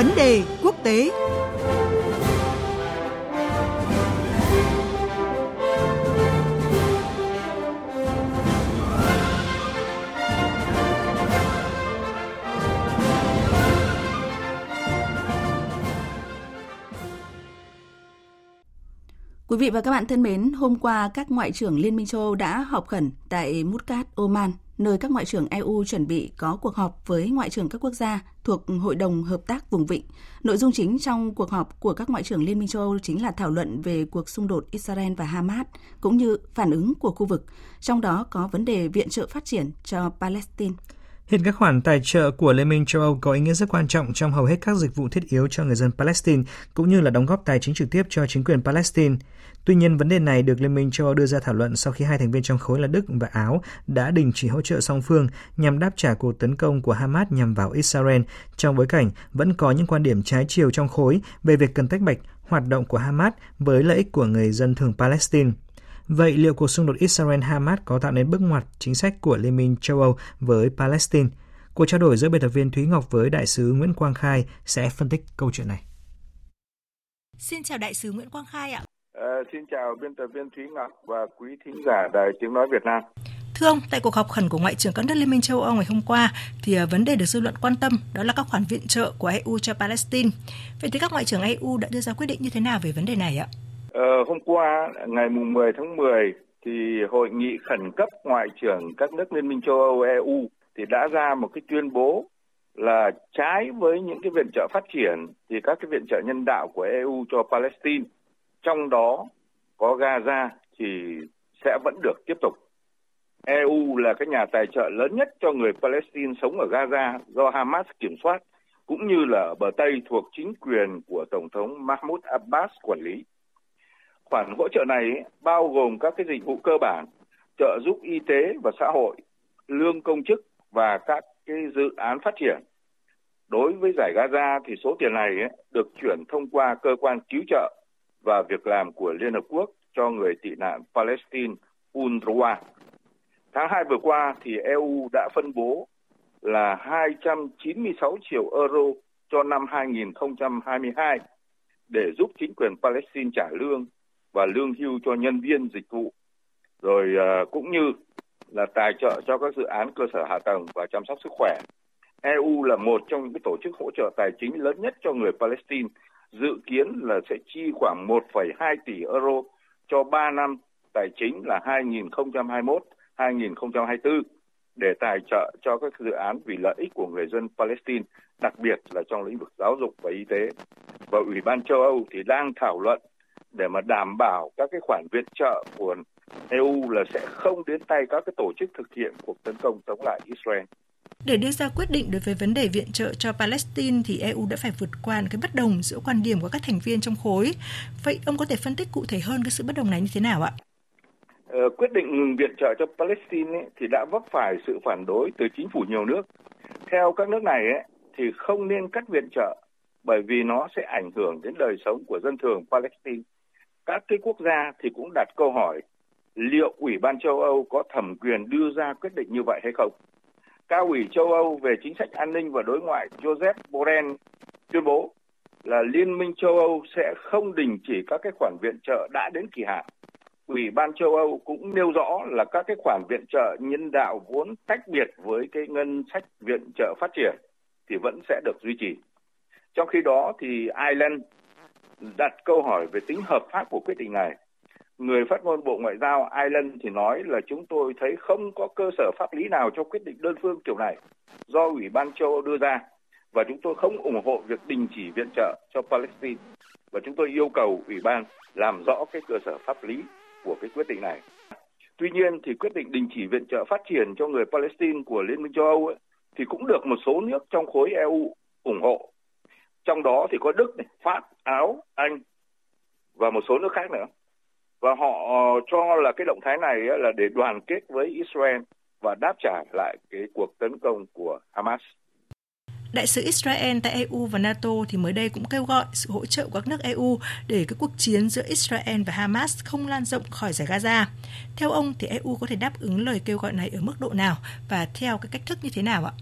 Vấn đề quốc tế. Quý vị và các bạn thân mến, hôm qua các ngoại trưởng Liên minh châu Âu đã họp khẩn tại Muscat, Oman, nơi các ngoại trưởng EU chuẩn bị có cuộc họp với ngoại trưởng các quốc gia thuộc Hội đồng Hợp tác Vùng Vịnh. Nội dung chính trong cuộc họp của các ngoại trưởng Liên minh châu Âu chính là thảo luận về cuộc xung đột Israel và Hamas, cũng như phản ứng của khu vực, trong đó có vấn đề viện trợ phát triển cho Palestine. Hiện các khoản tài trợ của Liên minh châu Âu có ý nghĩa rất quan trọng trong hầu hết các dịch vụ thiết yếu cho người dân Palestine, cũng như là đóng góp tài chính trực tiếp cho chính quyền Palestine. Tuy nhiên, vấn đề này được Liên minh châu Âu đưa ra thảo luận sau khi hai thành viên trong khối là Đức và Áo đã đình chỉ hỗ trợ song phương nhằm đáp trả cuộc tấn công của Hamas nhằm vào Israel trong bối cảnh vẫn có những quan điểm trái chiều trong khối về việc cần tách bạch hoạt động của Hamas với lợi ích của người dân thường Palestine. Vậy liệu cuộc xung đột Israel-Hamas có tạo nên bước ngoặt chính sách của Liên minh châu Âu với Palestine? Cuộc trao đổi giữa biên tập viên Thúy Ngọc với đại sứ Nguyễn Quang Khai sẽ phân tích câu chuyện này. Xin chào đại sứ Nguyễn Quang Khai ạ. À, xin chào biên tập viên Thúy Ngọc và quý thính giả Đài Tiếng Nói Việt Nam. Thưa ông, tại cuộc họp khẩn của Ngoại trưởng các nước Liên minh châu Âu ngày hôm qua, thì à, vấn đề được dư luận quan tâm đó là các khoản viện trợ của EU cho Palestine. Vậy thì các ngoại trưởng EU đã đưa ra quyết định như thế nào về vấn đề này ạ? Ờ, hôm qua, ngày 10 tháng 10, thì hội nghị khẩn cấp ngoại trưởng các nước Liên minh châu Âu EU thì đã ra một cái tuyên bố là trái với những cái viện trợ phát triển thì các cái viện trợ nhân đạo của EU cho Palestine trong đó có Gaza thì sẽ vẫn được tiếp tục. EU là cái nhà tài trợ lớn nhất cho người Palestine sống ở Gaza do Hamas kiểm soát, cũng như là ở bờ Tây thuộc chính quyền của Tổng thống Mahmoud Abbas quản lý. Khoản hỗ trợ này bao gồm các cái dịch vụ cơ bản, trợ giúp y tế và xã hội, lương công chức và các cái dự án phát triển. Đối với giải Gaza thì số tiền này được chuyển thông qua cơ quan cứu trợ và việc làm của Liên Hợp Quốc cho người tị nạn Palestine UNRWA. Tháng 2 vừa qua thì EU đã phân bố là 296 triệu euro cho năm 2022 để giúp chính quyền Palestine trả lương và lương hưu cho nhân viên dịch vụ, rồi à, cũng như là tài trợ cho các dự án cơ sở hạ tầng và chăm sóc sức khỏe. EU là một trong những cái tổ chức hỗ trợ tài chính lớn nhất cho người Palestine dự kiến là sẽ chi khoảng 1,2 tỷ euro cho 3 năm tài chính là 2021-2024 để tài trợ cho các dự án vì lợi ích của người dân Palestine, đặc biệt là trong lĩnh vực giáo dục và y tế. Và Ủy ban châu Âu thì đang thảo luận để mà đảm bảo các cái khoản viện trợ của EU là sẽ không đến tay các cái tổ chức thực hiện cuộc tấn công chống lại Israel. Để đưa ra quyết định đối với vấn đề viện trợ cho Palestine thì EU đã phải vượt qua cái bất đồng giữa quan điểm của các thành viên trong khối. Vậy ông có thể phân tích cụ thể hơn cái sự bất đồng này như thế nào ạ? Ờ, quyết định ngừng viện trợ cho Palestine ấy, thì đã vấp phải sự phản đối từ chính phủ nhiều nước. Theo các nước này ấy, thì không nên cắt viện trợ bởi vì nó sẽ ảnh hưởng đến đời sống của dân thường Palestine. Các cái quốc gia thì cũng đặt câu hỏi liệu Ủy ban châu Âu có thẩm quyền đưa ra quyết định như vậy hay không? Cao ủy châu Âu về chính sách an ninh và đối ngoại Joseph Borrell tuyên bố là Liên minh châu Âu sẽ không đình chỉ các cái khoản viện trợ đã đến kỳ hạn. Ủy ban châu Âu cũng nêu rõ là các cái khoản viện trợ nhân đạo vốn tách biệt với cái ngân sách viện trợ phát triển thì vẫn sẽ được duy trì. Trong khi đó thì Ireland đặt câu hỏi về tính hợp pháp của quyết định này người phát ngôn Bộ Ngoại giao Ireland thì nói là chúng tôi thấy không có cơ sở pháp lý nào cho quyết định đơn phương kiểu này do Ủy ban châu Âu đưa ra và chúng tôi không ủng hộ việc đình chỉ viện trợ cho Palestine và chúng tôi yêu cầu Ủy ban làm rõ cái cơ sở pháp lý của cái quyết định này. Tuy nhiên thì quyết định đình chỉ viện trợ phát triển cho người Palestine của Liên minh châu Âu ấy, thì cũng được một số nước trong khối EU ủng hộ. Trong đó thì có Đức, này, Pháp, Áo, Anh và một số nước khác nữa và họ ờ, cho là cái động thái này là để đoàn kết với Israel và đáp trả lại cái cuộc tấn công của Hamas. Đại sứ Israel tại EU và NATO thì mới đây cũng kêu gọi sự hỗ trợ của các nước EU để cái cuộc chiến giữa Israel và Hamas không lan rộng khỏi giải Gaza. Theo ông thì EU có thể đáp ứng lời kêu gọi này ở mức độ nào và theo cái cách thức như thế nào ạ?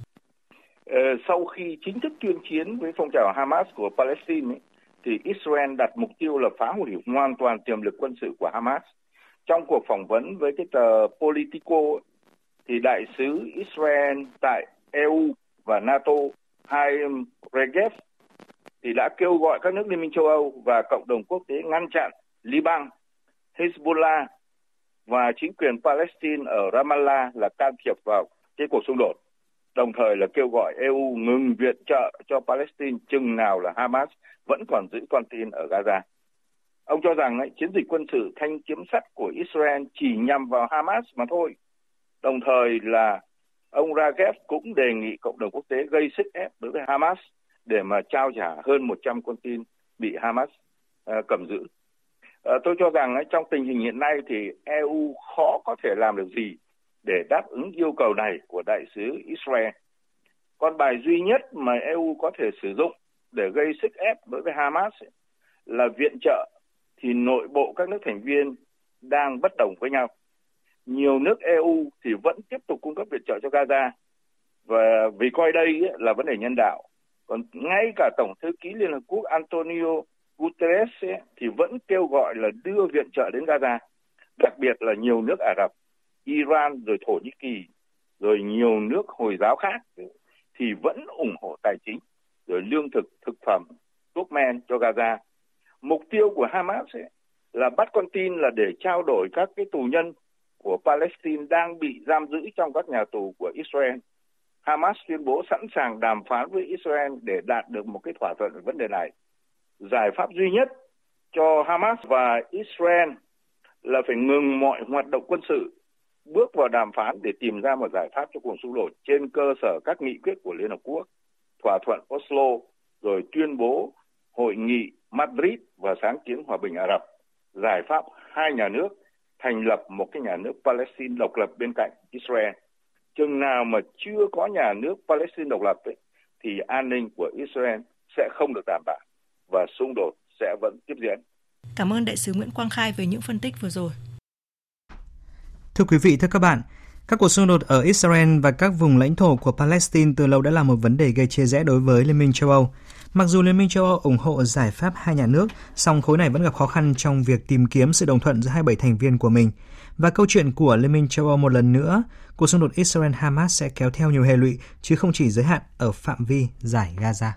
Ờ, sau khi chính thức tuyên chiến với phong trào Hamas của Palestine ấy, thì Israel đặt mục tiêu là phá hủy hoàn toàn tiềm lực quân sự của Hamas. Trong cuộc phỏng vấn với cái tờ Politico thì đại sứ Israel tại EU và NATO Haim Regev thì đã kêu gọi các nước Liên minh châu Âu và cộng đồng quốc tế ngăn chặn Liban, Hezbollah và chính quyền Palestine ở Ramallah là can thiệp vào cái cuộc xung đột. Đồng thời là kêu gọi EU ngừng viện trợ cho Palestine chừng nào là Hamas vẫn còn giữ con tin ở Gaza. Ông cho rằng ấy, chiến dịch quân sự thanh kiếm sắt của Israel chỉ nhằm vào Hamas mà thôi. Đồng thời là ông Ragev cũng đề nghị cộng đồng quốc tế gây sức ép đối với Hamas để mà trao trả hơn 100 con tin bị Hamas uh, cầm giữ. Uh, tôi cho rằng ấy, trong tình hình hiện nay thì EU khó có thể làm được gì để đáp ứng yêu cầu này của đại sứ Israel. Con bài duy nhất mà EU có thể sử dụng để gây sức ép đối với Hamas ấy, là viện trợ thì nội bộ các nước thành viên đang bất đồng với nhau. Nhiều nước EU thì vẫn tiếp tục cung cấp viện trợ cho Gaza và vì coi đây là vấn đề nhân đạo. Còn ngay cả Tổng thư ký Liên Hợp Quốc Antonio Guterres ấy, thì vẫn kêu gọi là đưa viện trợ đến Gaza, đặc biệt là nhiều nước Ả Rập, Iran rồi Thổ Nhĩ Kỳ rồi nhiều nước Hồi giáo khác thì vẫn ủng hộ tài chính rồi lương thực, thực phẩm, thuốc men cho Gaza. Mục tiêu của Hamas ấy, là bắt con tin là để trao đổi các cái tù nhân của Palestine đang bị giam giữ trong các nhà tù của Israel. Hamas tuyên bố sẵn sàng đàm phán với Israel để đạt được một cái thỏa thuận về vấn đề này. Giải pháp duy nhất cho Hamas và Israel là phải ngừng mọi hoạt động quân sự, bước vào đàm phán để tìm ra một giải pháp cho cuộc xung đột trên cơ sở các nghị quyết của Liên Hợp Quốc thỏa thuận Oslo rồi tuyên bố hội nghị Madrid và sáng kiến hòa bình Ả Rập, giải pháp hai nhà nước thành lập một cái nhà nước Palestine độc lập bên cạnh Israel. Chừng nào mà chưa có nhà nước Palestine độc lập ấy, thì an ninh của Israel sẽ không được đảm bảo và xung đột sẽ vẫn tiếp diễn. Cảm ơn đại sứ Nguyễn Quang Khai về những phân tích vừa rồi. Thưa quý vị, thưa các bạn, các cuộc xung đột ở Israel và các vùng lãnh thổ của Palestine từ lâu đã là một vấn đề gây chia rẽ đối với Liên minh châu Âu. Mặc dù Liên minh châu Âu ủng hộ giải pháp hai nhà nước, song khối này vẫn gặp khó khăn trong việc tìm kiếm sự đồng thuận giữa 27 thành viên của mình. Và câu chuyện của Liên minh châu Âu một lần nữa, cuộc xung đột Israel-Hamas sẽ kéo theo nhiều hệ lụy, chứ không chỉ giới hạn ở phạm vi giải Gaza.